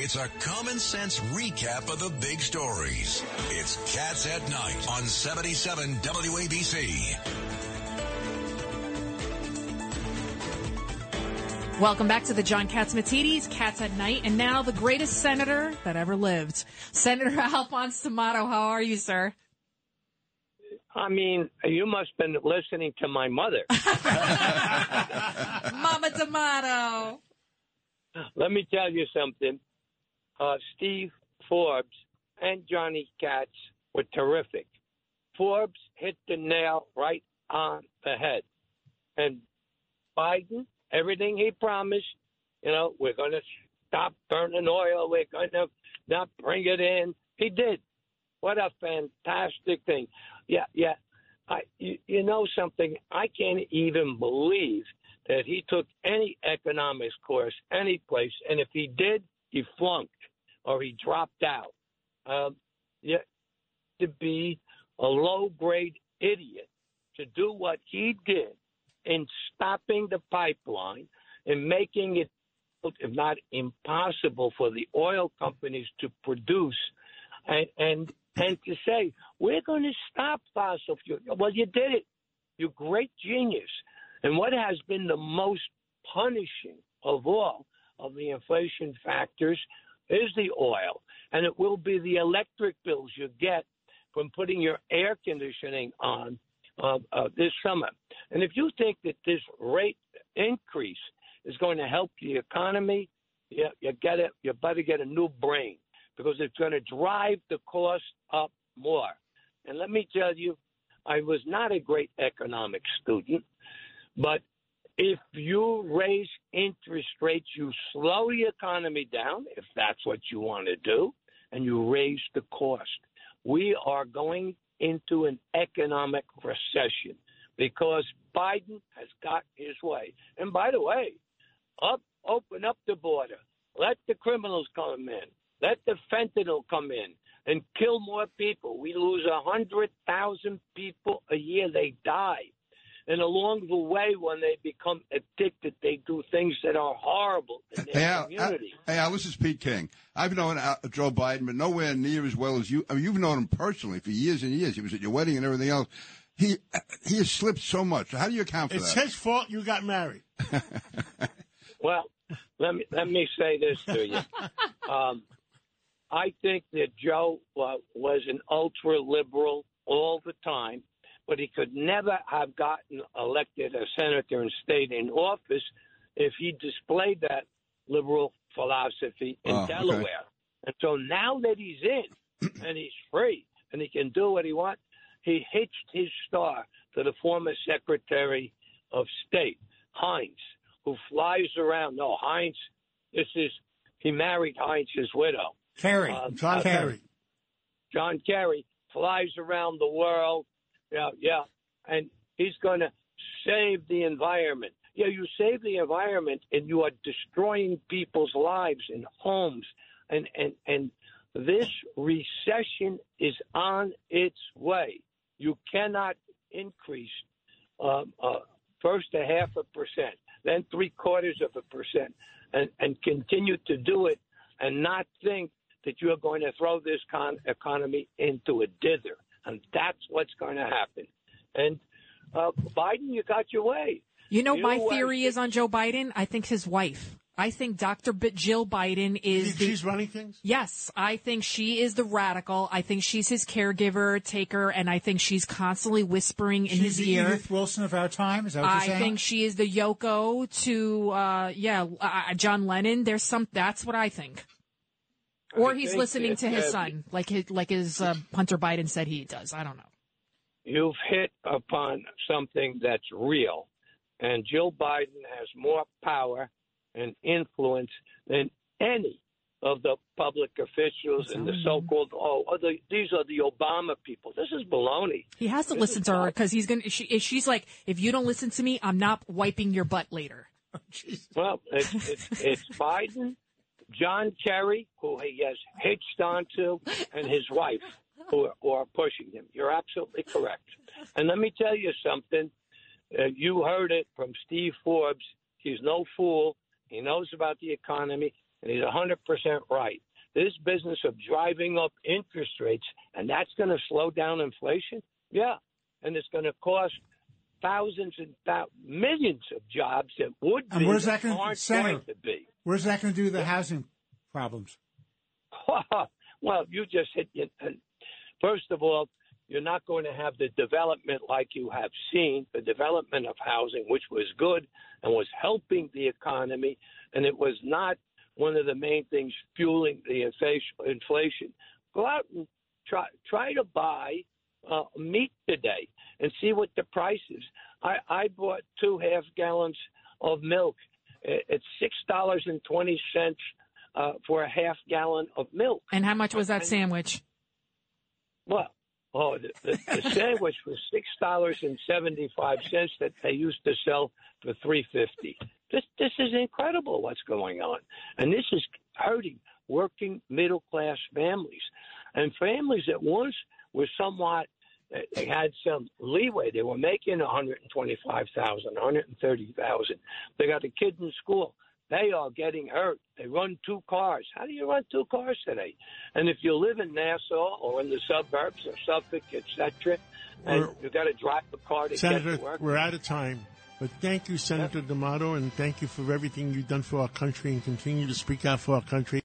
It's a common sense recap of the big stories. It's Cats at Night on 77 WABC. Welcome back to the John Catsimatidis Cats at Night, and now the greatest senator that ever lived, Senator Alphonse D'Amato. How are you, sir? I mean, you must have been listening to my mother. Mama D'Amato. Let me tell you something. Uh, Steve Forbes and Johnny Cats were terrific. Forbes hit the nail right on the head. And Biden, everything he promised, you know, we're going to stop burning oil, we're going to not bring it in. He did. What a fantastic thing. Yeah, yeah. I, you, you know something? I can't even believe that he took any economics course any place, and if he did, he flunked or he dropped out. Um, to be a low grade idiot to do what he did in stopping the pipeline and making it, if not impossible, for the oil companies to produce and and and to say we're going to stop fossil fuel. Well, you did it. You're great genius. And what has been the most punishing of all of the inflation factors is the oil, and it will be the electric bills you get from putting your air conditioning on uh, uh, this summer. And if you think that this rate increase is going to help the economy, you, you get it. You better get a new brain because it's going to drive the cost up more. And let me tell you, I was not a great economic student, but if you raise interest rates, you slow the economy down, if that's what you want to do, and you raise the cost. We are going into an economic recession because Biden has got his way. And by the way, up, open up the border, let the criminals come in, let the fentanyl come in and kill more people. We lose a hundred thousand people a year; they die. And along the way, when they become addicted, they do things that are horrible in their Hey Al, community. Al, hey, Al, this is Pete King. I've known Al, Joe Biden, but nowhere near as well as you. I mean, you've known him personally for years and years. He was at your wedding and everything else. He he has slipped so much. How do you account for It's that? It's his fault you got married. Well, let me let me say this to you. Um, I think that Joe uh, was an ultra liberal all the time, but he could never have gotten elected a senator and stayed in office if he displayed that liberal philosophy in Oh, okay. Delaware. And so now that he's in and he's free and he can do what he wants, he hitched his star to the former Secretary of State, Heinz, who flies around. No, Heinz, this is, he married Heinz's widow. Kerry, Uh, John uh, Kerry. John Kerry flies around the world. Yeah, yeah. And he's going to save the environment. Yeah, you save the environment and you are destroying people's lives and homes. And, and, and this recession is on its way. You cannot increase um, uh, first a half a percent, then three quarters of a percent, and, and continue to do it and not think that you're going to throw this con- economy into a dither. And that's what's going to happen. And uh, Biden, you got your way. You know, You my know theory is on Joe Biden. I think his wife. I think Dr. B- Jill Biden is the. she's running things? Yes, I think she is the radical. I think she's his caregiver, taker, and I think she's constantly whispering in She's his the ear. Edith Wilson of our time. Is that what I you're saying? think she is the Yoko to, uh, yeah, uh, John Lennon. There's some. That's what I think. Or I he's listening that, to his uh, son, like his, like his uh, Hunter Biden said he does. I don't know. You've hit upon something that's real. And Jill Biden has more power and influence than any of the public officials and the so-called oh, oh the, these are the Obama people. This is baloney. He has to This listen to her because he's gonna. She, she's like, if you don't listen to me, I'm not wiping your butt later. Well, it's, it's, it's Biden, John Kerry, who he has hitched onto, and his wife, who are, who are pushing him. You're absolutely correct. And let me tell you something. Uh, you heard it from Steve Forbes. He's no fool. He knows about the economy. and he's 100% right. This business of driving up interest rates, and that's going to slow down inflation? Yeah. And it's going to cost thousands and thou- millions of jobs that would And be where's that that gonna- aren't Senator- going to be. Where's that going to do the housing problems? well, you just hit. it. First of all, you're not going to have the development like you have seen, the development of housing, which was good and was helping the economy, and it was not one of the main things fueling the inflation. inflation. Go out and try try to buy uh, meat today and see what the price is. I, I bought two half gallons of milk. I- It's six dollars and twenty cents uh, for a half gallon of milk. And how much was that sandwich? Well, oh, the, the, the sandwich was six dollars and seventy five cents that they used to sell for three fifty. This this is incredible what's going on, and this is hurting working middle class families, and families that once were somewhat they had some leeway. They were making one hundred and twenty five thousand, one hundred and thirty thousand. They got a kid in school. They are getting hurt. They run two cars. How do you run two cars today? And if you live in Nassau or in the suburbs or Suffolk, etc., and you got to drive a car to get Senator, to work. we're out of time. But thank you, Senator D'Amato, and thank you for everything you've done for our country and continue to speak out for our country.